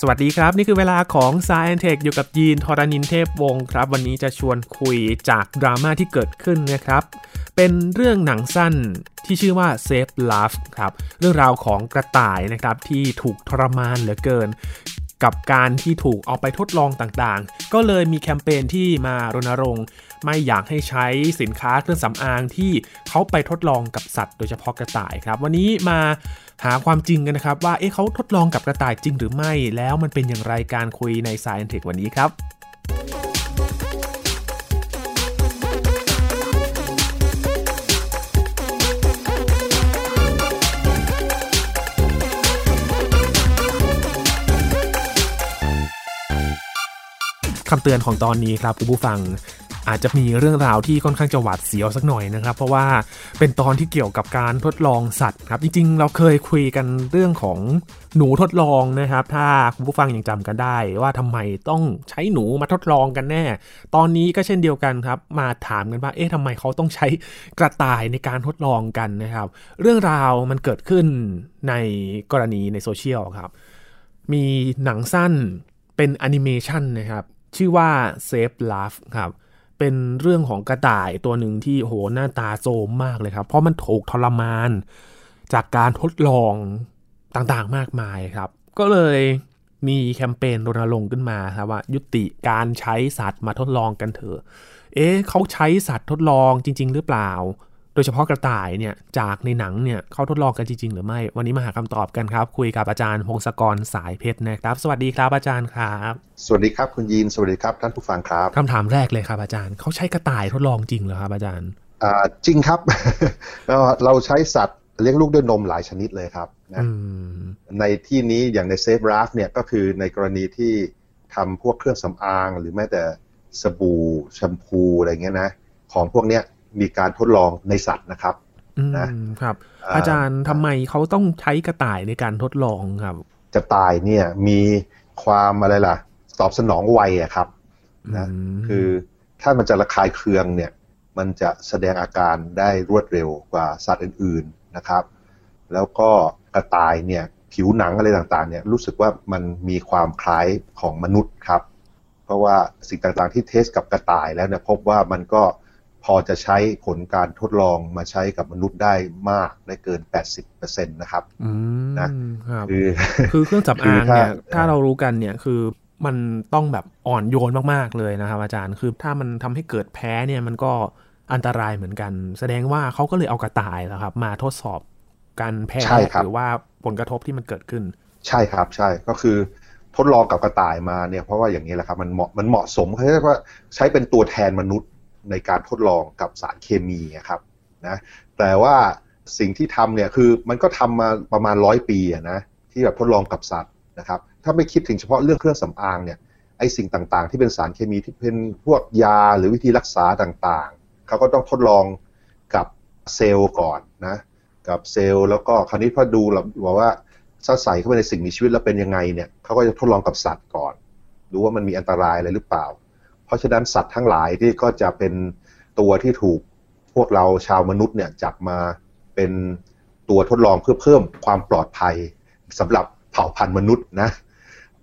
สวัสดีครับ นี่คือเวลาของ s ายแอนเทคอยู่กับยีนทรานินเทพวงศ์ครับ วันนี้จะชวนคุยจากดราม่าที่เกิดขึ้นนะครับ เป็นเรื่องหนังสั้นที่ชื่อว่า Save Love ครับ เรื่องราวของกระต่ายนะครับที่ถูกทรมานเหลือเกิน กับการที่ถูกเอาไปทดลองต่างๆ ก็เลยมีแคมเปญที่มารณรงค์ ไม่อยากให้ใช้สินค้าเครื่องสำอางที่เขาไปทดลองกับสัตว์ โดยเฉพาะกระต่ายครับ วันนี้มา หาความจริงกันนะครับ ว่าเอ๊ะเขาทดลองกับกระต่ายจริงหรือไม่ แล้วมันเป็นอย่างไรการคุยใน Science Tech วันนี้ครับคำเตือนของตอนนี้ครับคุณผู้ฟัง อาจจะมีเรื่องราวที่ค่อนข้างจะหวาดเสียวสักหน่อยนะครับ เพราะว่าเป็นตอนที่เกี่ยวกับการทดลองสัตว์ครับจริงๆ เราเคยคุยกันเรื่องของหนูทดลองนะครับ ถ้าคุณผู้ฟังยังจำกันได้ ว่าทำไมต้องใช้หนูมาทดลองกันแน่ ตอนนี้ก็เช่นเดียวกันครับมาถามกันว่าเอ๊ะทำไมเขาต้องใช้กระต่ายในการทดลองกันนะครับ เรื่องราวมันเกิดขึ้นในกรณีในโซเชียลครับ มีหนังสั้นเป็นแอนิเมชันนะครับ ชื่อว่า Save Ralph ครับ เป็นเรื่องของกระต่ายตัวหนึ่งที่โหหน้าตาโซมมากเลยครับ เพราะมันถูกทรมาน จากการทดลองต่างๆมากมายครับ ก็เลยมีแคมเปญรณรงค์ขึ้นมาครับว่า ยุติการใช้สัตว์มาทดลองกันเถอะ เอ๊ะเขาใช้สัตว์ทดลองจริง ๆ หรือเปล่า ดยเฉพาะกระต่ายเนี่ยจากในหนังเนี่ยเขาทดลองกันจริง ๆ หรือไม่ วันนี้มาหาคำตอบกันครับ คุยกับอาจารย์พงศกรสายเพชรนะครับ สวัสดีครับอาจารย์ครับ สวัสดีครับคุณยีนสวัสดีครับท่านผู้ฟังครับคำถามแรกเลยครับอาจารย์เขาใช้กระต่ายทดลองจริงเหรอครับอาจารย์อ่าจริงครับเราใช้สัตว์เลี้ยงลูกด้วยนมหลายชนิดเลยครับนะอืมในที่นี้อย่างใน Save Ralph เนี่ยก็คือในกรณีที่ทำพวกเครื่องสำอาง หรือแม้แต่สบู่แชมพูอะไรเงี้ยนะของพวกเนี้ย มีการทดลองในสัตว์นะครับอืมนะครับอ่าอาจารย์ทำไมเขาต้องใช้กระต่ายในการทดลองครับ กระต่ายเนี่ยมีความอะไรล่ะ ตอบสนองไวอะครับนะมคือถ้ามันจะระคายเคืองเนี่ยมันจะแสดงอาการได้รวดเร็วกว่าสัตว์อื่นๆนะครับ แล้วก็กระต่ายเนี่ยผิวหนังอะไรต่างๆเนี่ยรู้สึกว่ามันมีความคล้ายของมนุษย์ครับ เพราะว่าสิ่งต่างๆที่เทสกับกระต่ายแล้วเนี่ยพบว่ามันก็ พอจะใช้ผลการทดลองมาใช้กับมนุษย์ได้มากได้เกิน 80%นะครับอืมนะครับคือคือเครื่องสำคือาองถ้าเนี่ยถ้าเรารู้กันเนี่ยคือมันต้องแบบอ่อนโยนมากๆเลยนะครับอาจารย์คือถ้ามันทำให้เกิดแพ้เนี่ยมันก็อันตรายเหมือนกัน แสดงว่าเขาก็เลยเอากระต่ายนะครับ มาทดสอบการแพ้ใช่ครับหรือว่าผลกระทบที่มันเกิดขึ้น ใช่ครับใช่ก็คือทดลองกับกระต่ายมาเนี่ยเพราะว่าอย่างนี้แหละครับมันเหมาะมันเหมาะสมเขาเรียกว่าใช้เป็นตัวแทนมนุษย์ ในการทดลองกับสารเคมีครับนะแต่ว่าสิ่งที่ทำเนี่ยคือมันก็ทำมาประมาณร้อยปีนะที่แบบทดลองกับสัตว์นะครับถ้าไม่คิดถึงเฉพาะเรื่องเครื่องสำอางเนี่ยไอสิ่งต่างๆ ที่เป็นสารเคมีที่เป็นพวกยาหรือวิธีรักษาต่างๆเขาก็ต้องทดลองกับเซลล์ก่อนนะกับเซลล์แล้วก็คราวนี้พอดูเราบอว่าถ้าใส่เข้าไปในสิ่งมีชีวิตแล้วเป็นยังไงเนี่ยเขาก็จะทดลองกับสัตว์ก่อนดูว่ามันมีอันตรายอะไรหรือเปล่า เพราะฉะนั้นสัตว์ทั้งหลายที่ก็จะเป็นตัวที่ถูกพวกเราชาวมนุษย์เนี่ยจับมาเป็นตัวทดลองเพื่อเพิ่มความปลอดภัยสำหรับเผ่าพันธุ์มนุษย์นะ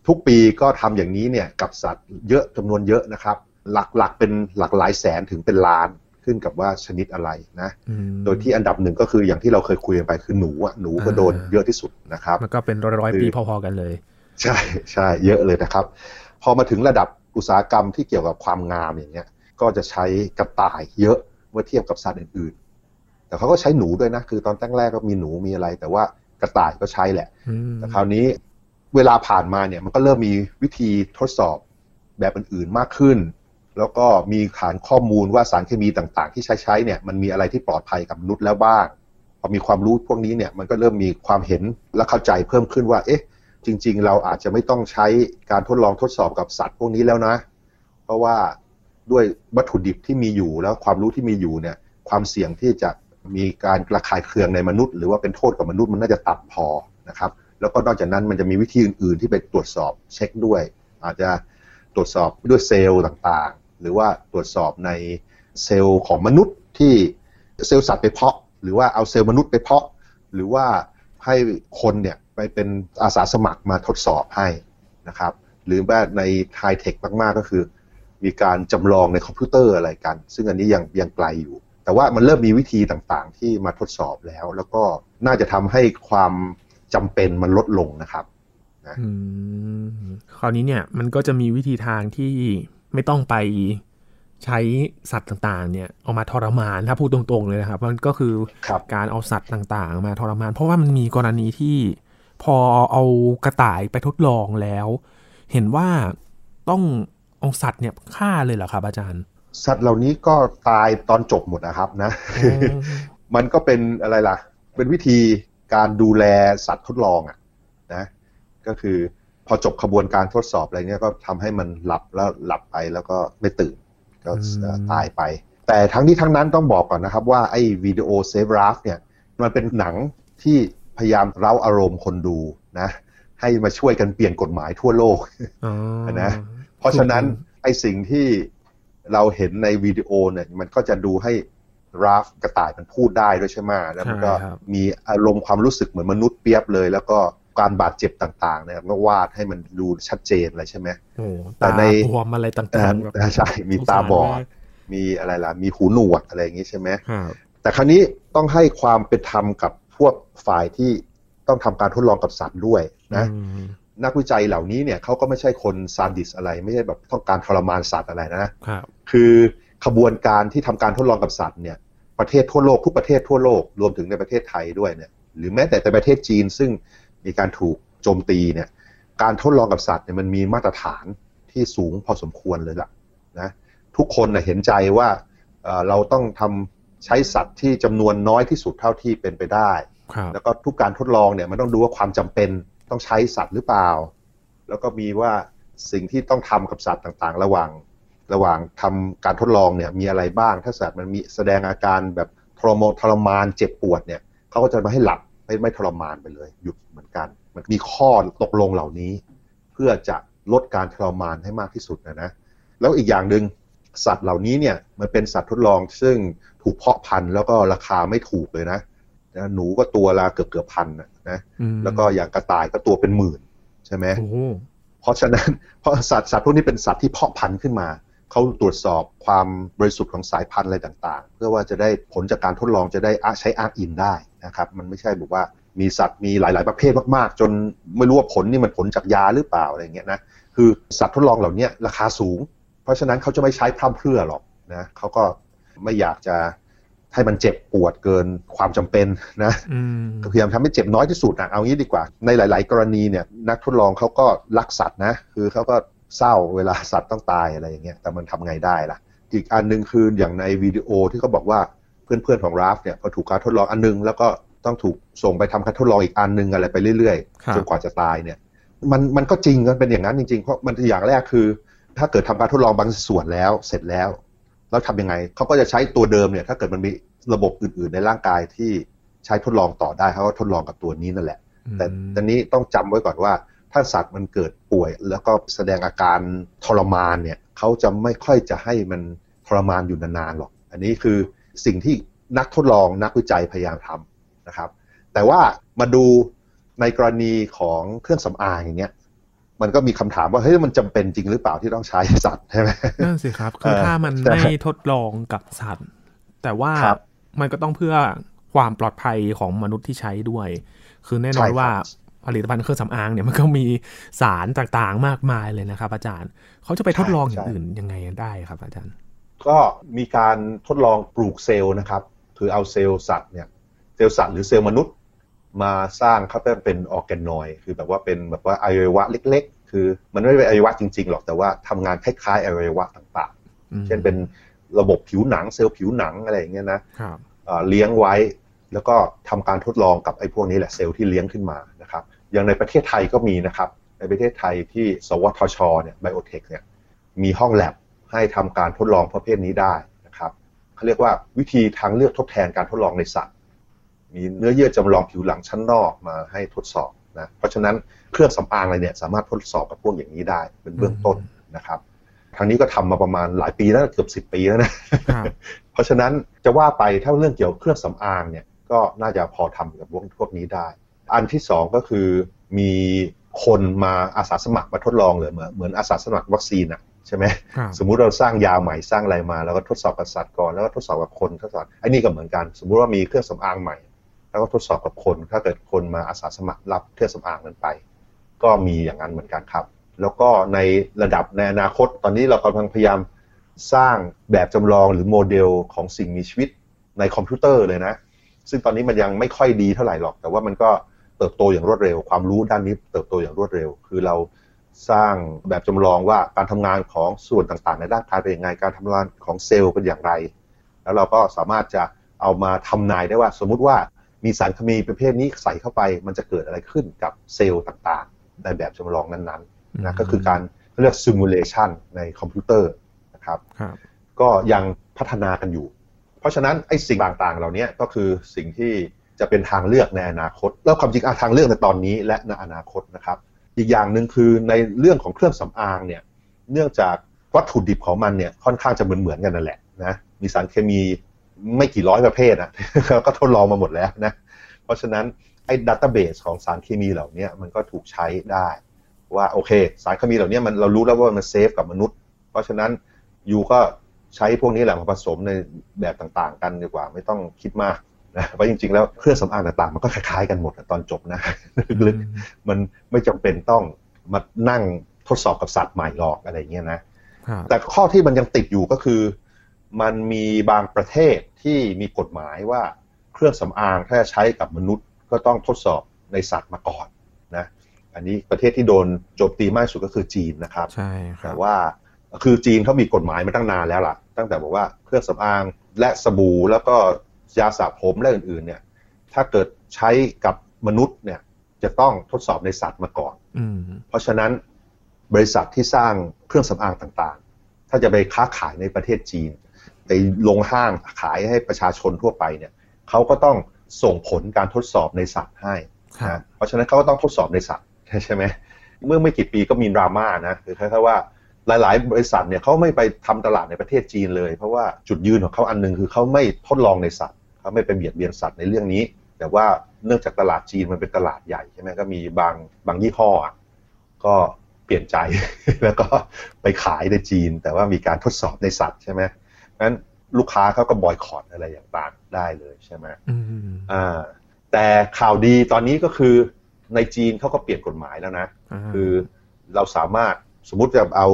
ทุกปีก็ทำอย่างนี้เนี่ยกับสัตว์เยอะจำนวนเยอะนะครับ หลักๆเป็นหลักหลายแสนถึงเป็นล้านขึ้นกับว่าชนิดอะไรนะอืมโดยที่อันดับหนึ่งก็คืออย่างที่เราเคยคุยกันไปคือหนูอะหนูก็อ่าโดนเยอะที่สุดนะครับ มันก็เป็นร้อยคือๆปีพอๆกันเลย ใช่ใช่เยอะเลยนะครับ พอมาถึงระดับ อุตสาหกรรมที่เกี่ยวกับความงามอย่างเงี้ยก็จะใช้กระต่ายเยอะเมื่อเทียบกับสัตว์อื่นๆ แต่เขาก็ใช้หนูด้วยนะ คือตอนตั้งแรกก็มีหนูมีอะไร แต่ว่ากระต่ายก็ใช้แหละอืมแต่คราวนี้เวลาผ่านมาเนี่ยมันก็เริ่มมีวิธีทดสอบแบบอื่นๆมากขึ้น แล้วก็มีฐานข้อมูลว่าสารเคมีต่างๆ ที่ใช้ใช้เนี่ยมันมีอะไรที่ปลอดภัยกับมนุษย์แล้วบ้างพอมีความรู้พวกนี้เนี่ยมันก็เริ่มมีความเห็นและเข้าใจเพิ่มขึ้นว่า เอ๊ะ จริง ๆ เราอาจจะไม่ต้องใช้การทดลองทดสอบกับสัตว์พวกนี้แล้วนะ เพราะว่าด้วยวัตถุดิบที่มีอยู่แล้วความรู้ที่มีอยู่เนี่ย ความเสี่ยงที่จะมีการระคายเคืองในมนุษย์ หรือว่าเป็นโทษกับมนุษย์มันน่าจะต่ำพอนะครับ แล้วก็นอกจากนั้นมันจะมีวิธีอื่น ๆ ที่ไปตรวจสอบเช็คด้วย อาจจะตรวจสอบด้วยเซลล์ต่างๆ หรือว่าตรวจสอบในเซลล์ของมนุษย์ที่เซลล์สัตว์ไปเพาะ หรือว่าเอาเซลล์มนุษย์ไปเพาะ หรือว่าให้คนเนี่ย ไปเป็นอาสาสมัครมาทดสอบให้นะครับ หรือว่าในไฮเทคมากๆก็คือ มีการจำลองในคอมพิวเตอร์อะไรกัน ซึ่งอันนี้ยังยังไกลอยู่ แต่ว่ามันเริ่มมีวิธีต่างๆ ที่มาทดสอบแล้ว แล้วก็น่าจะทำให้ความจำเป็นมันลดลงนะครับอืมคราวนี้เนี่ยมันก็จะมีวิธีทางที่ไม่ต้องไปใช้สัตว์ต่างๆ เนี่ยเอามาทรมานถ้าพูดตรงๆเลยนะครับ มันก็คือครับการเอาสัตว์ต่างๆ มาทรมาน เพราะว่ามันมีกรณีที่ พอเอากระต่ายไปทดลองแล้ว เห็นว่าต้องเอาสัตว์เนี่ยฆ่าเลยเหรอครับ อาจารย์ สัตว์เหล่านี้ก็ตายตอนจบหมดนะครับนะ มันก็เป็นอะไรล่ะ เป็นวิธีการดูแลสัตว์ทดลองอะนะ ก็คือพอจบขบวนการทดสอบอะไรเงี้ยก็ทำให้มันหลับแล้วหลับไปแล้วก็ไม่ตื่น ก็อืมตายไป แต่ทั้งนี้ทั้งนั้นต้องบอกก่อนนะครับว่าไอ้วิดีโอ Save Ralph เนี่ยมันเป็นหนังที่ พยายามเร้าอารมณ์คนดูนะ ให้มาช่วยกันเปลี่ยนกฎหมายทั่วโลกอ๋อนะเพราะฉะนั้นไอ้สิ่งที่เราเห็นในวิดีโอเนี่ยมันก็จะดูให้ Ralph กระต่ายมันพูดได้ด้วยใช่ไหมแล้วมันก็ใช่ครับมีอารมณ์ความรู้สึกเหมือนมนุษย์เปรียบเลย แล้วก็การบาดเจ็บต่างๆเนี่ยก็วาดให้มันดูชัดเจนเลยใช่ไหมโอ้แต่ตาในบวมอะไรต่างๆแบบอ่าใช่มีสงสรตาบอดมกมีอะไรล่ะ มีหูหนวกอะไรอย่างงี้ใช่ไหมครับแต่ครั้นี้ต้องให้ความเป็นธรรมกับ พวกฝ่ายที่ต้องทำการทดลองกับสัตว์ด้วยนะอืมนักวิจัยเหล่านี้เนี่ยเขาก็ไม่ใช่คนซาดิสอะไร ไม่ใช่แบบต้องการทรมานสัตว์อะไรนะครับคือขบวนการที่ทำการทดลองกับสัตว์เนี่ยประเทศทั่วโลกทุกประเทศทั่วโลกรวมถึงในประเทศไทยด้วยเนี่ยหรือแม้แต่ในประเทศจีนซึ่งมีการถูกโจมตีเนี่ยการทดลองกับสัตว์เนี่ยมันมีมาตรฐานที่สูงพอสมควรเลยล่ะนะทุกคนนะเห็นใจว่าเอ่อเราต้องทำ ใช้สัตว์ที่จำนวนน้อยที่สุดเท่าที่เป็นไปได้ครับแล้วก็ทุกการทดลองเนี่ยมันต้องดูว่าความจำเป็นต้องใช้สัตว์หรือเปล่า แล้วก็มีว่าสิ่งที่ต้องทำกับสัตว์ต่างๆ ระหว่างระหว่างทำการทดลองเนี่ยมีอะไรบ้าง ถ้าสัตว์มันมีแสดงอาการแบบทรมทรมานเจ็บปวดเนี่ยเขาก็จะมาให้หลับไม่ไม่ทรมานไปเลย หยุดเหมือนกัน มันมีข้อตกลงเหล่านี้ เพื่อจะลดการทรมานให้มากที่สุดนะนะแล้วอีกอย่างหนึ่ง สัตว์เหล่านี้เนี่ยมันเป็นสัตว์ทดลองซึ่งถูกเพาะพันธุ์แล้วก็ราคาไม่ถูกเลยนะนะหนูก็ตัวละเกือบเกือบพันนะนะอืมแล้วก็อย่างกระต่ายก็ตัวเป็นหมื่นใช่ไหมโอ้โหเพราะฉะนั้นเพราะสัตว์สัตว์พวกนี้เป็นสัตว์ที่เพาะพันธุ์ขึ้นมาเขาตรวจสอบความบริสุทธิ์ของสายพันธุ์อะไรต่าง ๆ เพื่อว่าจะได้ผลจากการทดลองจะได้อ้างใช้อ้างอิงได้นะครับ มันไม่ใช่แบบว่ามีสัตว์มีหลาย ๆ ประเภทมาก ๆ จนไม่รู้ว่าผลนี่มันผลจากยาหรือเปล่าอะไรเงี้ยนะคือสัตว์ทดลองเหล่านี้ราคาสูง เพราะฉะนั้นเขาจะไม่ใช้พร่ำเพรื่อหรอกนะเขาก็ไม่อยากจะให้มันเจ็บปวดเกินความจำเป็นนะอืมก็พยายามทำให้เจ็บน้อยที่สุดนะเอางี้ดีกว่า ในหลาย ๆ กรณีเนี่ยนักทดลองเขาก็รักสัตว์นะ คือเขาก็เศร้าเวลาสัตว์ต้องตายอะไรอย่างเงี้ยแต่มันทำไงได้ล่ะ อีกอันหนึงคืออย่างในวิดีโอที่เขาบอกว่าเพื่อน ๆ ของราฟเนี่ยพอถูกการทดลองอันหนึง แล้วก็ต้องถูกส่งไปทำการทดลองอีกอันหนึงอะไรไปเรื่อยครับๆจนกว่าจะตายเนี่ย มันมันก็จริงมันเป็นอย่างนั้นจริงๆเพราะมันอย่างแรกคือ ถ้าเกิดทำการทดลองบางส่วนแล้ว เสร็จแล้วแล้วทำยังไงเขาก็จะใช้ตัวเดิมเนี่ย ถ้าเกิดมันมีระบบอื่น ๆ ในร่างกายที่ใช้ทดลองต่อได้เขาก็ทดลองกับตัวนี้นั่นแหละ แต่ตอนนี้ต้องจำไว้ก่อนว่า ถ้าสัตว์มันเกิดป่วย แล้วก็แสดงอาการทรมานเนี่ยเขาจะไม่ค่อยจะให้มันทรมานอยู่นานๆหรอก อันนี้คือสิ่งที่นักทดลองนักวิจัยพยายามทำนะครับ แต่ว่ามาดูในกรณีของเครื่องสำอางอย่างเงี้ย มันก็มีคำถามว่าเฮ้ยมันจำเป็นจริงหรือเปล่าที่ต้องใช้สัตว์ใช่ไหมนั่นสิครับคือเออถ้ามันแต่ไม่ทดลองกับสัตว์ แต่ว่าครับมันก็ต้องเพื่อความปลอดภัยของมนุษย์ที่ใช้ด้วย คือแน่นอนใช่ครับว่าผลิตภัณฑ์เครื่องสำอางเนี่ยมันก็มีสารต่างๆมากมายเลยนะครับ อาจารย์เขาจะไปทดลองอย่างอื่นยังไงได้ครับ อาจารย์ ก็มีการทดลองปลูกเซลล์นะครับ คือเอาเซลล์สัตว์เนี่ยเซลล์สัตว์หรือเซลล์มนุษย์ มาสร้างเขาเรียกเป็น organoid คือแบบว่าเป็นแบบว่าอวัยวะเล็ก ๆ คือ มันไม่เป็นอวัยวะจริงๆหรอกแต่ว่าทำงานคล้ายๆอวัยวะต่างอืมๆเช่นเป็นระบบผิวหนังเซลล์ผิวหนังอะไรอย่างเงี้ยนะครับเอ่อเลี้ยงไว้ แล้วก็ทำการทดลองกับไอ้พวกนี้แหละเซลล์ที่เลี้ยงขึ้นมานะครับอย่างในประเทศไทยก็มีนะครับ ในประเทศไทยที่สวทชเนี่ยไบโอเทคเนี่ยมีห้องแลบให้ทำการทดลองประเภทนี้ได้นะครับเขาเรียกว่าวิธีทางเลือกทดแทนการทดลองในสัตว์ มีเนื้อเยื่อจำลองผิวหลังชั้นนอกมาให้ทดสอบนะเพราะฉะนั้นเครื่องสำอางอะไรเนี่ยสามารถทดสอบกับพวกอย่างนี้ได้เป็นเบื้องต้นนะครับทางนี้ก็ทำมาประมาณหลายปีแล้วเกือบสิบปีแล้วนะครับเพราะฉะนั้นจะว่าไปถ้าเรื่องเกี่ยวกับเครื่องสำอางเนี่ยก็น่าจะพอทำกับพวกพวกนี้ได้ อันที่สองก็คือมีคนมาอาสาสมัครมาทดลองเลยเหมือนเหมือนอาสาสมัครวัคซีนอะใช่ไหมครับสมมุติเราสร้างยาใหม่สร้างอะไรมา แล้วก็ทดสอบกับสัตว์ก่อนแล้วก็ทดสอบกับคนทดสอบไอ้นี่ก็เหมือนกัน สมมุติว่ามีเครื่องสำอางใหม่ แล้วก็ทดสอบกับคน ถ้าเกิดคนมาอาสาสมัครรับเครื่องสำอางนั้นไป ก็มีอย่างนั้นเหมือนกันครับ แล้วก็ในระดับในอนาคต ตอนนี้เรากำลังพยายามสร้างแบบจำลองหรือโมเดลของสิ่งมีชีวิตในคอมพิวเตอร์เลยนะ ซึ่งตอนนี้มันยังไม่ค่อยดีเท่าไหร่หรอก แต่ว่ามันก็เติบโตอย่างรวดเร็ว ความรู้ด้านนี้เติบโตอย่างรวดเร็ว คือเราสร้างแบบจำลองว่าการทำงานของส่วนต่างๆ ในร่างกายเป็นยังไงการทำงานของเซลล์เป็นอย่างไร แล้วเราก็สามารถจะเอามาทำนายได้ว่า สมมุติว่า มีสารเคมีประเภทนี้ใส่เข้าไป มันจะเกิดอะไรขึ้นกับเซลล์ต่างๆ ในแบบจำลองนั้นๆนะก็คือการเรียก simulation ในคอมพิวเตอร์นะครับครับก็ยังพัฒนากันอยู่ เพราะฉะนั้นไอ้สิ่งต่างๆ เหล่านี้ก็คือสิ่งที่จะเป็นทางเลือกในอนาคต แล้วความจริงอะทางเลือกในตอนนี้และในอนาคตนะครับ อีกอย่างหนึ่งคือในเรื่องของเครื่องสำอางเนี่ยเนื่องจากวัตถุดิบของมันเนี่ยค่อนข้างจะเหมือนๆกันนั่นแหละนะมีสารเคมี ไม่กี่ร้อยประเภทอะก็ทดลองมาหมดแล้วนะ เพราะฉะนั้นไอ้ดัตต้าเบสของสารเคมีเหล่านี้มันก็ถูกใช้ได้ ว่าโอเค สารเคมีเหล่านี้มันเรารู้แล้วว่ามันเซฟกับมนุษย์ เพราะฉะนั้นยูก็ใช้พวกนี้แหละมาผสมในแบบต่างๆ กันดีกว่าไม่ต้องคิดมากนะเพราะจริงๆ แล้วเครื่องสำอางต่างๆ มันก็คล้ายๆกันหมดอะตอนจบนะลึกๆมันไม่จำเป็นต้องมานั่งทดสอบกับสัตว์ใหม่หรอกอะไรเงี้ยนะครับแต่ข้อที่มันยังติดอยู่ก็คือ มันมีบางประเทศที่มีกฎหมายว่าเครื่องสำอางถ้าจะใช้กับมนุษย์ก็ต้องทดสอบในสัตว์มาก่อนนะอันนี้ประเทศที่โดนโจมตีมากที่สุดก็คือจีนนะครับใช่ครัแต่บว่าคือจีนเขามีกฎหมายมาตั้งนานแล้วล่ะ ตั้งแต่บอกว่าเครื่องสำอางและสบู่แล้วก็ยาสระผมและอื่นๆเนี่ยถ้าเกิดใช้กับมนุษย์เนี่ยจะต้องทดสอบในสัตว์มาก่อนอืมเพราะฉะนั้นบริษัทที่สร้างเครื่องสำอางต่างๆ ถ้าจะไปค้าขายในประเทศจีน ไปลงห้างขายให้ประชาชนทั่วไปเนี่ยเขาก็ต้องส่งผลการทดสอบในสัตว์ให้ครับนะเพราะฉะนั้นเขาก็ต้องทดสอบในสัตว์ใช่ไหมเมื่อไม่กี่ปีก็มีดราม่านะคือคล้ายๆว่าหลาย ๆ บริษัทเนี่ยเขาไม่ไปทำตลาดในประเทศจีนเลย เพราะว่าจุดยืนของเขาอันหนึงคือเขาไม่ทดลองในสัตว์เขาไม่ไปเบียดเบียนสัตว์ในเรื่องนี้ แต่ว่าเนื่องจากตลาดจีนมันเป็นตลาดใหญ่ใช่ไหมก็มีบางบางยี่ห้ออะก็เปลี่ยนใจ แล้วก็ไปขายในจีน แต่ว่ามีการทดสอบในสัตว์ใช่ไหม งั้นลูกค้าเขาก็บอยคอตอะไรอย่างต่างได้เลยใช่ไหมอืมอ่าแต่ข่าวดีตอนนี้ก็คือในจีนเขาก็เปลี่ยนกฎหมายแล้วนะาคือเราสามารถสมมุติจะเอา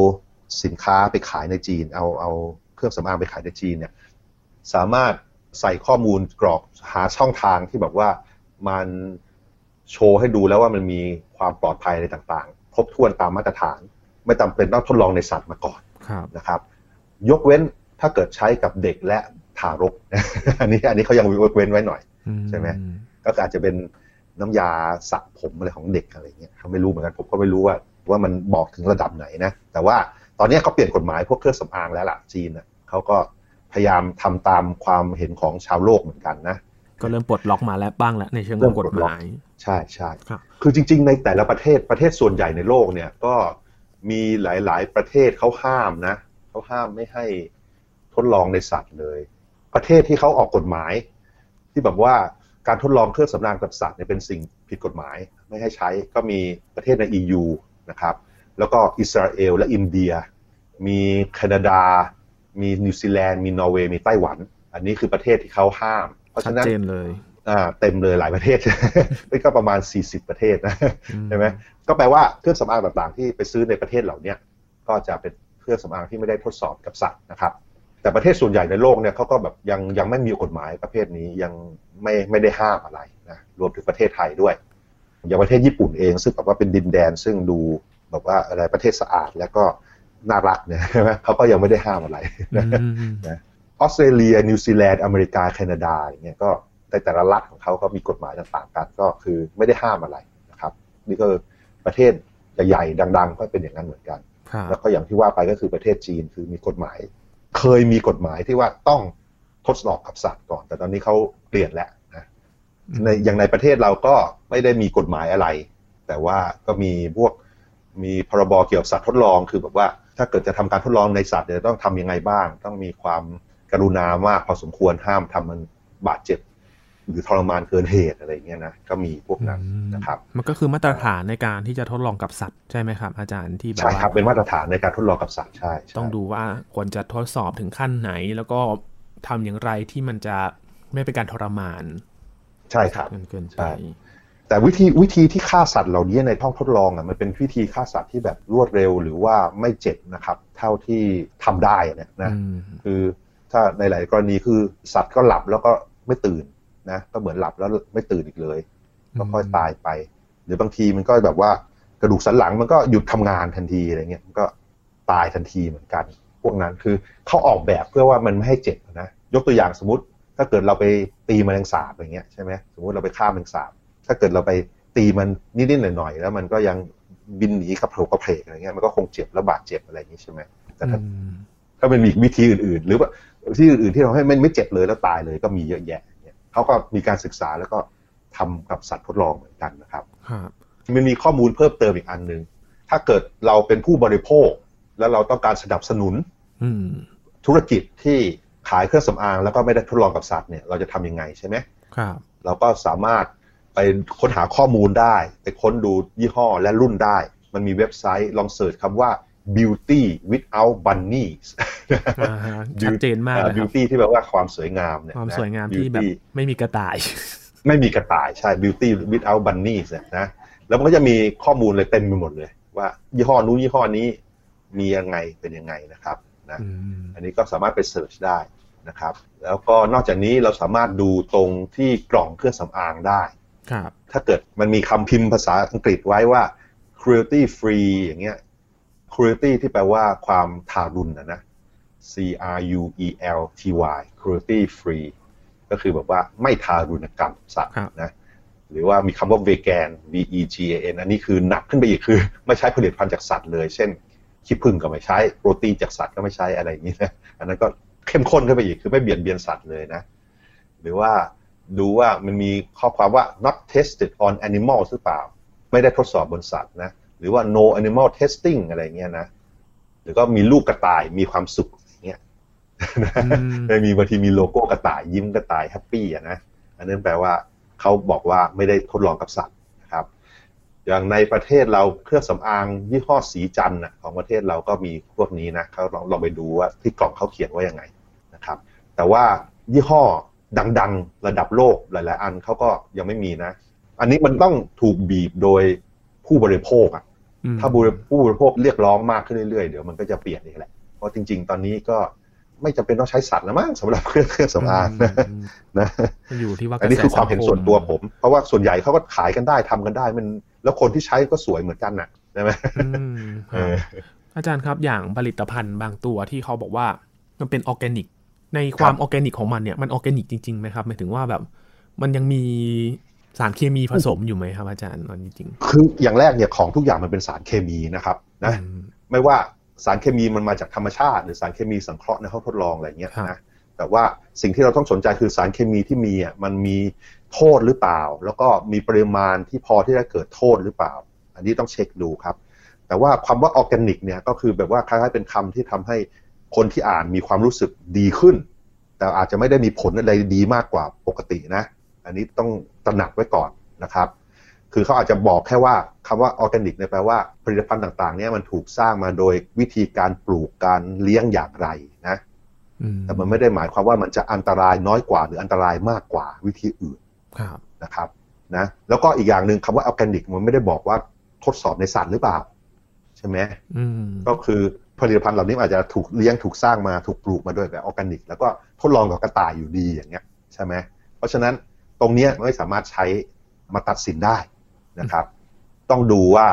สินค้าไปขายในจีน เอาเอาเครื่องสำอางไปขายในจีนเนี่ยสามารถใส่ข้อมูลกรอกหาช่องทางที่แบบว่ามันโชว์ให้ดูแล้วว่ามันมีความปลอดภัยอะไรต่างๆ ครบถ้วนตามมาตรฐาน ไม่จำเป็นต้องทดลองในสัตว์มาก่อนครับนะครับ ยกเว้น ถ้าเกิดใช้กับเด็กและทารกอันนี้อันนี้เขายังยกเว้นไว้หน่อยอืใช่ไหมก็อาจจะเป็นน้ำยาสระผมอะไรของเด็กอะไรเงี้ยเขาไม่รู้เหมือนกันผมก็ไม่รู้ว่าว่ามันบอกถึงระดับไหนนะแต่ว่าตอนนี้เขาเปลี่ยนกฎหมายพวกเครื่องสำอางแล้วล่ะจีนน่ะเขาก็พยายามทำตามความเห็นของชาวโลกเหมือนกันนะก็เริ่มปลดล็อกมาแล้วบ้างแล้วในเชิงของกฎหมาย ใช่ใช่ครับคือจริง ๆ ในแต่ละประเทศประเทศส่วนใหญ่ในโลกเนี่ยก็มีหลาย ๆ ประเทศเขาห้ามนะเขาห้ามไม่ให้ ทดลองในสัตว์เลย ประเทศที่เขาออกกฎหมาย ที่แบบว่าการทดลองเครื่องสำอางกับสัตว์เนี่ยเป็นสิ่งผิดกฎหมาย ไม่ให้ใช้ก็มีประเทศใน EU นะครับ แล้วก็อิสราเอลและอินเดีย มีแคนาดา มีนิวซีแลนด์ มีนอร์เวย์ มีไต้หวัน อันนี้คือประเทศที่เขาห้าม เพราะชัดฉะนั้นเจนเลยอ่าเต็มเลยหลายประเทศนี่ก็ประมาณ 40 ประเทศนะอืใช่ไหมก็แปลว่าเครื่องสำอางต่างๆ ที่ไปซื้อในประเทศเหล่าเนี้ยก็จะเป็นเครื่องสำอางที่ไม่ได้ทดสอบกับสัตว์นะครับ แต่ประเทศส่วนใหญ่ในโลกเนี่ยเขาก็แบบยังยังไม่มีกฎหมายประเภทนี้ยังไม่ไม่ได้ห้ามอะไรนะรวมถึงประเทศไทยด้วย อย่างประเทศญี่ปุ่นเอง ซึ่งแบบว่าเป็นดินแดนซึ่งดูแบบว่าอะไรประเทศสะอาดแล้วก็น่ารักเนี่ยใช่ไหมเขาก็ยังไม่ได้ห้ามอะไรอืมออสเตรเลีย นิวซีแลนด์ อเมริกา แคนาดาอย่างเงี้ยก็ในแต่ละรัฐของเขาก็มีกฎหมายต่างๆกันก็คือไม่ได้ห้ามอะไรนะครับ นี่ก็ประเทศใหญ่ๆดัง ๆ ก็เป็นอย่างนั้นเหมือนกันครับแล้วก็อย่างที่ว่าไปก็คือประเทศจีนคือมีกฎหมาย เคยมีกฎหมายที่ว่าต้องทดสอบกับสัตว์ก่อน แต่ตอนนี้เขาเปลี่ยนแล้วนะในอย่างในประเทศเราก็ไม่ได้มีกฎหมายอะไร แต่ว่าก็มีพวกมีพรบเกี่ยวกับสัตว์ทดลองคือแบบว่า ถ้าเกิดจะทำการทดลองในสัตว์เนี่ยต้องทำยังไงบ้าง ต้องมีความกรุณามากพอสมควรห้ามทำมันบาดเจ็บ หรือทรมานเกินเหตุอะไรเงี้ยนะก็มีพวกนั้นนะครับ มันก็คือมาตรฐานในการที่จะทดลองกับสัตว์ใช่ไหมครับ อาจารย์ที่แบบใช่ครับเป็นมาตรฐานในการทดลองกับสัตว์ใช่ ต้องดูว่าควรจะทดสอบถึงขั้นไหน แล้วก็ทำอย่างไรที่มันจะไม่เป็นการทรมาน ใช่ครับเกินไปแต่วิธีวิธีที่ฆ่าสัตว์เหล่านี้ในท้องทดลองอะมันเป็นวิธีฆ่าสัตว์ที่แบบรวดเร็วหรือว่าไม่เจ็บนะครับ เท่าที่ทำได้เนี่ยนะคือถ้าในหลายกรณีคือสัตว์ก็หลับแล้วก็ไม่ตื่น นะก็เหมือนหลับแล้วไม่ตื่นอีกเลยก็ค่อยตายไป หรือบางทีมันก็แบบว่ากระดูกสันหลังมันก็หยุดทำงานทันทีอะไรเงี้ยมันก็ตายทันทีเหมือนกัน พวกนั้นคือเขาออกแบบเพื่อว่ามันไม่ให้เจ็บนะยกตัวอย่างสมมติถ้าเกิดเราไปตีแมลงสาบอย่างเงี้ยใช่ไหมสมมติเราไปฆ่าแมลงสาบ ถ้าเกิดเราไปตีมันนิดๆหน่อยๆแล้วมันก็ยังบินหนีกับโผล่กระเพกอะไรเงี้ยมันก็คงเจ็บและบาดเจ็บอะไรอย่างนี้ใช่ไหมแต่ถ้าถ้ามันมีวิธีอื่นๆ หรือว่าที่อื่นๆที่เราให้มันไม่เจ็บเลยแล้วตายเลยก็มีเยอะแยะ เนี่ยเขาก็มีการศึกษาแล้วก็ทำกับสัตว์ทดลองเหมือนกันนะครับมันมีข้อมูลเพิ่มเติมอีกอันหนึ่งถ้าเกิดเราเป็นผู้บริโภค แล้วเราต้องการสนับสนุนธุรกิจที่ขายเครื่องสำอางแล้วก็ไม่ได้ทดลองกับสัตว์เนี่ยเราจะทํำยังไงใช่ไหมครับเราก็สามารถไปค้นหาข้อมูลได้ ไปค้นดูยี่ห้อและรุ่นได้ มันมีเว็บไซต์ลองเสิร์ชคำว่า beauty without bunnies ชัดเจนมาก beauty ที่แปลว่าความสวยงามเนี่ยความสวยงามที่แบบไม่มีกระต่าย ไม่มีกระต่ายใช่ beauty without bunnies นะแล้วมันก็จะมีข้อมูลเลยเต็มไปหมดเลย ว่ายี่ห้อนู้นยี่ห้อนี้มียังไงเป็นยังไงนะครับนะอันนี้ก็สามารถไปเสิร์ชได้นะครับ แล้วก็นอกจากนี้เราสามารถดูตรงที่กล่องเครื่องสำอางได้ถ้าเกิดมันมีคำพิมพ์ภาษาอังกฤษไว้ว่า cruelty free อย่างเงี้ย cruelty ที่แปลว่าความทารุณนะนะ c r u e l t y cruelty free ก็คือแบบว่าไม่ทารุณกรรมสัตว์นะหรือว่ามีคำว่า vegan v e g a n อันนี้คือหนักขึ้นไปอีกคือ ไม่ใช้ผลิตภัณฑ์จากสัตว์เลย เช่นขี้ผึ้งก็ไม่ใช้โปรตีนจากสัตว์ก็ไม่ใช้อะไรอย่างนี้นะอันนั้นก็เข้มข้นขึ้นไปอีกคือไม่เบียดเบียนสัตว์เลยนะหรือว่าดูว่ามันมีข้อความว่า not tested on animals หรือเปล่า ไม่ได้ทดสอบบนสัตว์นะ หรือว่า no animal testing อะไรเงี้ยนะหรือก็มีลูกกระต่ายมีความสุขเงี้ยไม่มีบางทีมีโลโก้กระต่ายยิ้มกระต่าย happy อะนะอันนั้นแปลว่าเขาบอกว่าไม่ได้ทดลองกับสัตว์นะครับ อย่างในประเทศเราเครื่องสำอางยี่ห้อสีจันทร์ของประเทศเราก็มีพวกนี้นะเขาลองลองไปดูว่าที่กล่องเขาเขียนว่ายังไงนะครับ แต่ว่ายี่ห้อดังๆ ระดับโลกหลาย ๆ อันเขาก็ยังไม่มีนะ อันนี้มันต้องถูกบีบโดยผู้บริโภคอะ ถ้าผู้บริโภคเรียกร้องมากขึ้นเรื่อยๆ เดี๋ยวมันก็จะเปลี่ยนเองแหละ เพราะจริง ๆ ตอนนี้ก็ไม่จำเป็นต้องใช้สัตว์นะมั้งสำหรับเครื่องเครื่องสำอางนะนะอยู่ที่ว่าอันนี้คือความเห็นส่วนตัวผม เพราะว่าส่วนใหญ่เขาก็ขายกันได้ทำกันได้มัน แล้วคนที่ใช้ก็สวยเหมือนกันน่ะใช่ไหมอาจารย์ครับอย่างผลิตภัณฑ์บางตัวที่เขาบอกว่ามันเป็นออร์แกนิก ในความออร์แกนิกของมันเนี่ยมันออร์แกนิกจริงๆไหมครับหมายถึงว่าแบบ มันยังมี สารเคมีผสมอยู่ไหมครับอาจารย์ตอนจริง คืออย่างแรกเนี่ยของทุกอย่างมันเป็นสารเคมีนะครับนะไม่ว่าสารเคมีมันมาจากธรรมชาติ หรือสารเคมีสังเคราะห์ในห้องทดลองอะไรเงี้ยนะแต่ว่าสิ่งที่เราต้องสนใจคือสารเคมีที่มีอะมันมีโทษหรือเปล่า แล้วก็มีปริมาณที่พอที่จะเกิดโทษหรือเปล่า อันนี้ต้องเช็คดูครับ แต่ว่าความว่าออร์แกนิกเนี่ยก็คือแบบว่าคล้ายๆเป็นคำที่ทำให้คนที่อ่านมีความรู้สึกดีขึ้น แต่อาจจะไม่ได้มีผลอะไรดีมากกว่าปกตินะ อันนี้ต้องตระหนักไว้ก่อนนะครับ คือเขาอาจจะบอกแค่ว่าคำว่าออร์แกนิกเนี่ยแปลว่าผลิตภัณฑ์ต่างๆ เนี่ยมันถูกสร้างมาโดยวิธีการปลูกการเลี้ยงอย่างไรนะแต่มันไม่ได้หมายความว่ามันจะอันตรายน้อยกว่า หรืออันตรายมากกว่าวิธีอื่นนะครับนะแล้วก็อีกอย่างหนึ่งคำว่าออร์แกนิกมันไม่ได้บอกว่าทดสอบในสัตว์หรือเปล่า ใช่ไหมก็คือผลิตภัณฑ์เหล่านี้อาจจะถูกเลี้ยงถูกสร้างมาถูกปลูกมาด้วยแบบออร์แกนิก แล้วก็ทดลองกับกระต่ายอยู่ดีอย่างเงี้ยใช่ไหมเพราะฉะนั้น ตรงนี้ไม่สามารถใช้มาตัดสินได้นะครับ ต้องดูว่า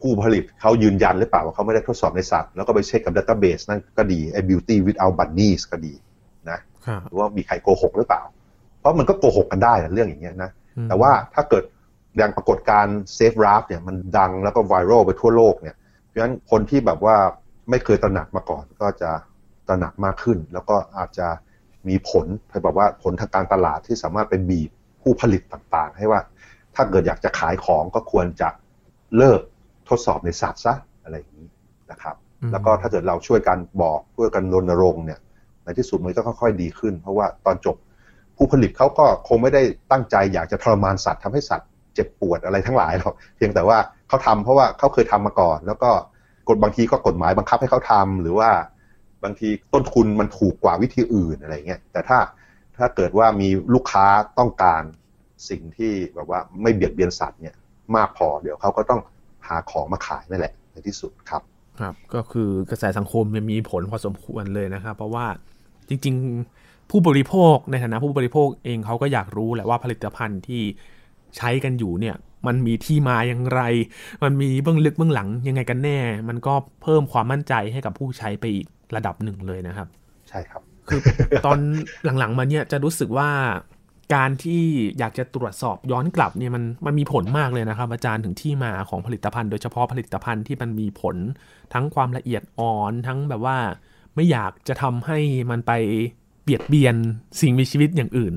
ผู้ผลิตเขายืนยันหรือเปล่าว่าเขาไม่ได้ทดสอบในสัตว์ แล้วก็ไปเช็คกับ database นั่นก็ดีไอ้ beauty without bunnies ก็ดีนะหรือว่ามีใครโกหกหรือเปล่า เพราะมันก็โกหกกันได้เรื่องอย่างเงี้ยนะ แต่ว่าถ้าเกิดอย่างปรากฏการณ์ Save Ralph เนี่ยมันดังแล้วก็ไวรัลไปทั่วโลกเนี่ย เพราะฉะนั้นคนที่แบบว่าไม่เคยตระหนักมาก่อนก็จะตระหนักมากขึ้น แล้วก็อาจจะ มีผลไปบอกว่าผลทางการตลาดที่สามารถเป็นบีบผู้ผลิตต่างๆ ให้ว่าถ้าเกิดอยากจะขายของก็ควรจะเลิกทดสอบในสัตว์ซะอะไรอย่างนี้นะครับ แล้วก็ถ้าเกิดเราช่วยกันบอกช่วยกันรณรงค์เนี่ยในที่สุดมันก็ค่อยๆดีขึ้น เพราะว่าตอนจบผู้ผลิตเขาก็คงไม่ได้ตั้งใจอยากจะทรมานสัตว์ทำให้สัตว์เจ็บปวดอะไรทั้งหลายหรอกเพียงแต่ว่าเขาทำเพราะว่าเขาเคยทำมาก่อน แล้วก็กฎบางทีก็กฎหมายบังคับให้เขาทำหรือว่า บางทีต้นทุนมันถูกกว่าวิธีอื่นอะไรเงี้ยแต่ถ้าถ้าเกิดว่ามีลูกค้าต้องการสิ่งที่แบบว่าไม่เบียดเบียนสัตว์เนี่ยมากพอเดี๋ยวเขาก็ต้องหาของมาขายนั่นแหละในที่สุดครับ ครับ ก็คือกระแสสังคมมีผลพอสมควรเลยนะครับ เพราะว่าจริง ๆ ผู้บริโภคในฐานะผู้บริโภคเองเขาก็อยากรู้แหละว่าผลิตภัณฑ์ที่ใช้กันอยู่เนี่ยมันมีที่มาอย่างไร มันมีเบื้องลึกเบื้องหลังยังไงกันแน่ มันก็เพิ่มความมั่นใจให้กับผู้ใช้ไปอีก ระดับหนึ่งเลยนะครับ ใช่ครับ คือตอนหลังๆมาเนี่ยจะรู้สึกว่าการที่อยากจะตรวจสอบย้อนกลับเนี่ยมันมันมีผลมากเลยนะครับ อาจารย์ถึงที่มาของผลิตภัณฑ์โดยเฉพาะผลิตภัณฑ์ที่มันมีผลทั้งความละเอียดอ่อนทั้งแบบว่าไม่อยากจะทำให้มันไปเบียดเบียนสิ่งมีชีวิตอย่างอื่น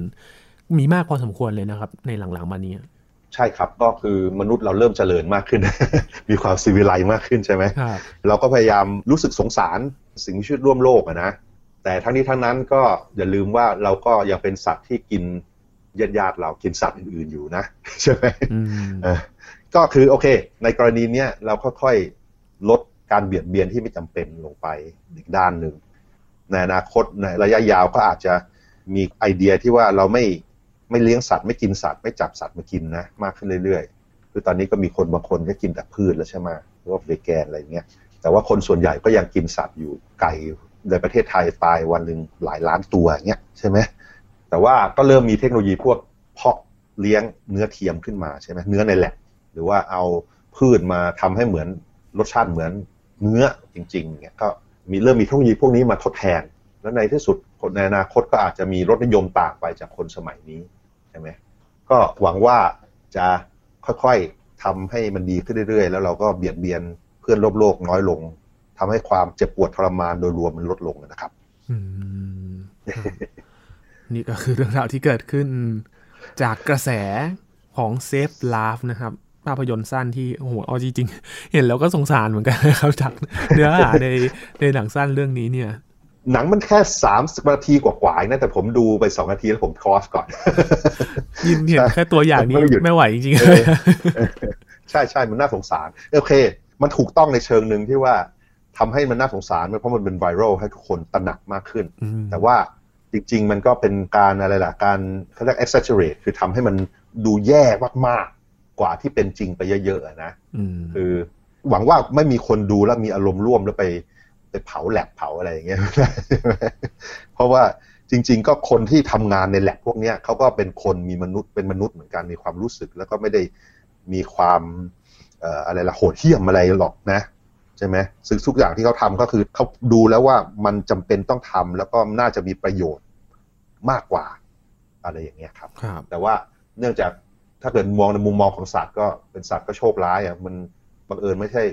มีมากพอสมควรเลยนะครับ ในหลังๆมานี้ ใช่ครับก็คือมนุษย์เราเริ่มเจริญมากขึ้น มีความซีวิไลซ์มากขึ้นใช่ไหมครับเราก็พยายามรู้สึกสงสารสิ่งมีชีวิตร่วมโลกอะนะแต่ทั้งนี้ทั้งนั้นก็อย่าลืมว่าเราก็ยังเป็นสัตว์ที่กินญาติญาติๆเรากินสัตว์อื่นๆอยู่นะใช่ไหมอืมเออก็คือโอเค ในกรณีเนี้ยเราค่อยๆลดการเบียดเบียนที่ไม่จำเป็นลงไปอีกด้านหนึ่งในอนาคตในระยะยาวก็อาจจะมีไอเดียที่ว่าเราไม่ ไม่เลี้ยงสัตว์ไม่กินสัตว์ไม่จับสัตว์มากินนะมากขึ้นเรื่อยๆ คือตอนนี้ก็มีคนบางคนก็กินแต่พืชแล้วใช่ไหมหรือว่าเวแกนอะไรเงี้ย แต่ว่าคนส่วนใหญ่ก็ยังกินสัตว์อยู่ไก่ในประเทศไทยตายวันหนึ่งหลายล้านตัวเงี้ยใช่ไหมแต่ว่าก็เริ่มมีเทคโนโลยีพวกเพาะเลี้ยงเนื้อเทียมขึ้นมาใช่ไหมเนื้อในแลบหรือว่าเอาพืชมาทำให้เหมือนรสชาติเหมือนเนื้อจริงๆเงี้ยก็มีเริ่มมีเทคโนโลยีพวกนี้มาทดแทน แล้วในที่สุดในอนาคตก็อาจจะมีรสนิยมต่างไปจากคนสมัยนี้ ช่ไหมก็หวังว่าจะค่อยๆทำให้มันดีขึ้นเรื่อยๆ แล้วเราก็เบียดเบียนเพื่อนโลกโลกน้อยลงทำให้ความเจ็บปวดทรมานโดยรวมมันลดลงนะครับอืมนี่ก็คือเรื่องราวที่เกิดขึ้น จากกระแสของ Safe Love นะครับภาพยนตร์สั้นที่โอ้โหเอาจริงๆเห็นแล้วก็สงสารเหมือนกันนะครับจากเนื้อหาในในหนังสั้นเรื่องนี้เนี่ย หนังมันแค่สามสิบนาทีกว่าๆนะแต่ผมดูไปสองนาทีแล้วผมคอสก่อน ยินเห็นแค่ตัวอย่างนี้ไม่หยุดไม่ไหวจริงๆเอเลยอใช่ใช่มันน่าสงสาร โอเค มันถูกต้องในเชิงหนึ่งที่ว่าทำให้มันน่าสงสารเพราะมันเป็นไวรัลให้ทุกคนตระหนักมากขึ้นอืมแต่ว่าจริง ๆ มันก็เป็นการอะไรล่ะ การเขาเรียก exaggerate คือทำให้มันดูแย่มากๆกว่าที่เป็นจริงไปเยอะๆอะนะอืมคือหวังว่าไม่มีคนดูแล้วมีอารมณ์ร่วมแล้วไป ไปเผาแลบเผาอะไรอย่างเงี้ยเพราะว่าจริง ๆ ก็คนที่ทำงานในแลบพวกเนี้ยเขาก็เป็นคนมีมนุษย์เป็นมนุษย์เหมือนกันมีความรู้สึก แล้วก็ไม่ได้มีความเอ่ออะไรล่ะโหดเหี้ยมอะไรหรอกนะใช่ไหมซึ่งทุกอย่างที่เขาทำก็คือเขาดูแล้วว่ามันจำเป็นต้องทำแล้วก็น่าจะมีประโยชน์มากกว่า อะไรอย่างเงี้ยครับครับแต่ว่าเนื่องจากถ้าเกิดมองในมุมมองของสัตว์ก็เป็นสัตว์ก็โชคร้ายอะมันบังเอิญไม่ใช่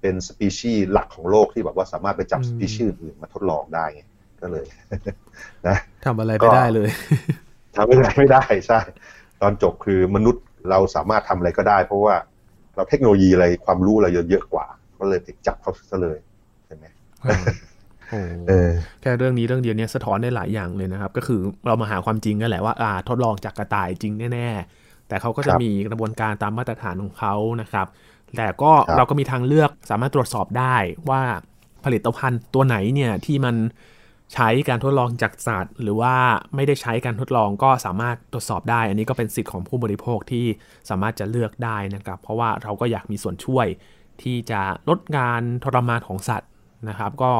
เป็นสปีชีส์หลักของโลกที่แบบว่าสามารถไปจับอืมสปีชีส์อื่นมาทดลองได้ไงก็เลยนะทำอะไรไม่ได้เลยทำไม่ได้ไม่ได้ใช่ ตอนจบคือมนุษย์เราสามารถทำอะไรก็ได้ เพราะว่าเราเทคโนโลยีอะไรความรู้เราเยอะกว่า ก็เลยไปจับเขาซะเลยใช่ไหมโอ้เออแค่เรื่องนี้เรื่องเดียวเนี่ยสะท้อนได้หลายอย่างเลยนะครับ ก็คือเรามาหาความจริงกันแหละว่าอ่า ทดลองจากกระต่ายจริงแน่ ๆ แต่เขาก็จะครับมีกระบวนการตามมาตรฐานของเขานะครับ แต่ก็ครับเราก็มีทางเลือกสามารถตรวจสอบได้ว่าผลิตภัณฑ์ตัวไหนเนี่ยที่มันใช้การทดลองจากสัตว์หรือว่าไม่ได้ใช้การทดลองก็สามารถตรวจสอบได้ อันนี้ก็เป็นสิทธิ์ของผู้บริโภคที่สามารถจะเลือกได้นะครับ เพราะว่าเราก็อยากมีส่วนช่วยที่จะลดการทรมานของสัตว์นะครับ ก็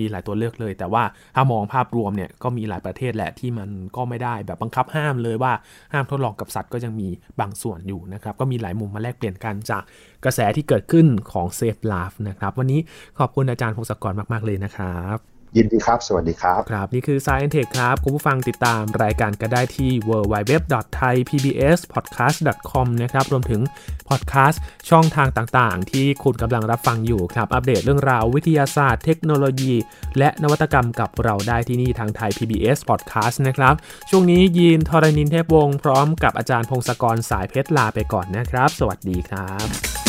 มีหลายตัวเลือกเลย แต่ว่าถ้ามองภาพรวมเนี่ยก็มีหลายประเทศแหละที่มันก็ไม่ได้แบบบังคับห้ามเลยว่าห้ามทดลองกับสัตว์ก็ยังมีบางส่วนอยู่นะครับ ก็มีหลายมุมมาแลกเปลี่ยนกันจากกระแสที่เกิดขึ้นของ Safe Life นะครับ วันนี้ขอบคุณอาจารย์พงศกรมาก ๆ เลยนะครับ ยินดีครับ สวัสดีครับ ครับ นี่คือ Science Tech ครับ คุณผู้ฟังติดตามรายการก็ได้ที่ www.thaipbspodcast.com นะครับ รวมถึงพอดแคสต์ช่องทางต่างๆ ที่คุณกำลังรับฟังอยู่ครับ อัปเดตเรื่องราววิทยาศาสตร์ เทคโนโลยี และนวัตกรรมกับเราได้ที่นี่ทางไทย PBS Podcast นะครับ ช่วงนี้ยีนทรณินเทพวงศ์พร้อมกับอาจารย์พงศกรสายเพชรลาไปก่อนนะครับ สวัสดีครับ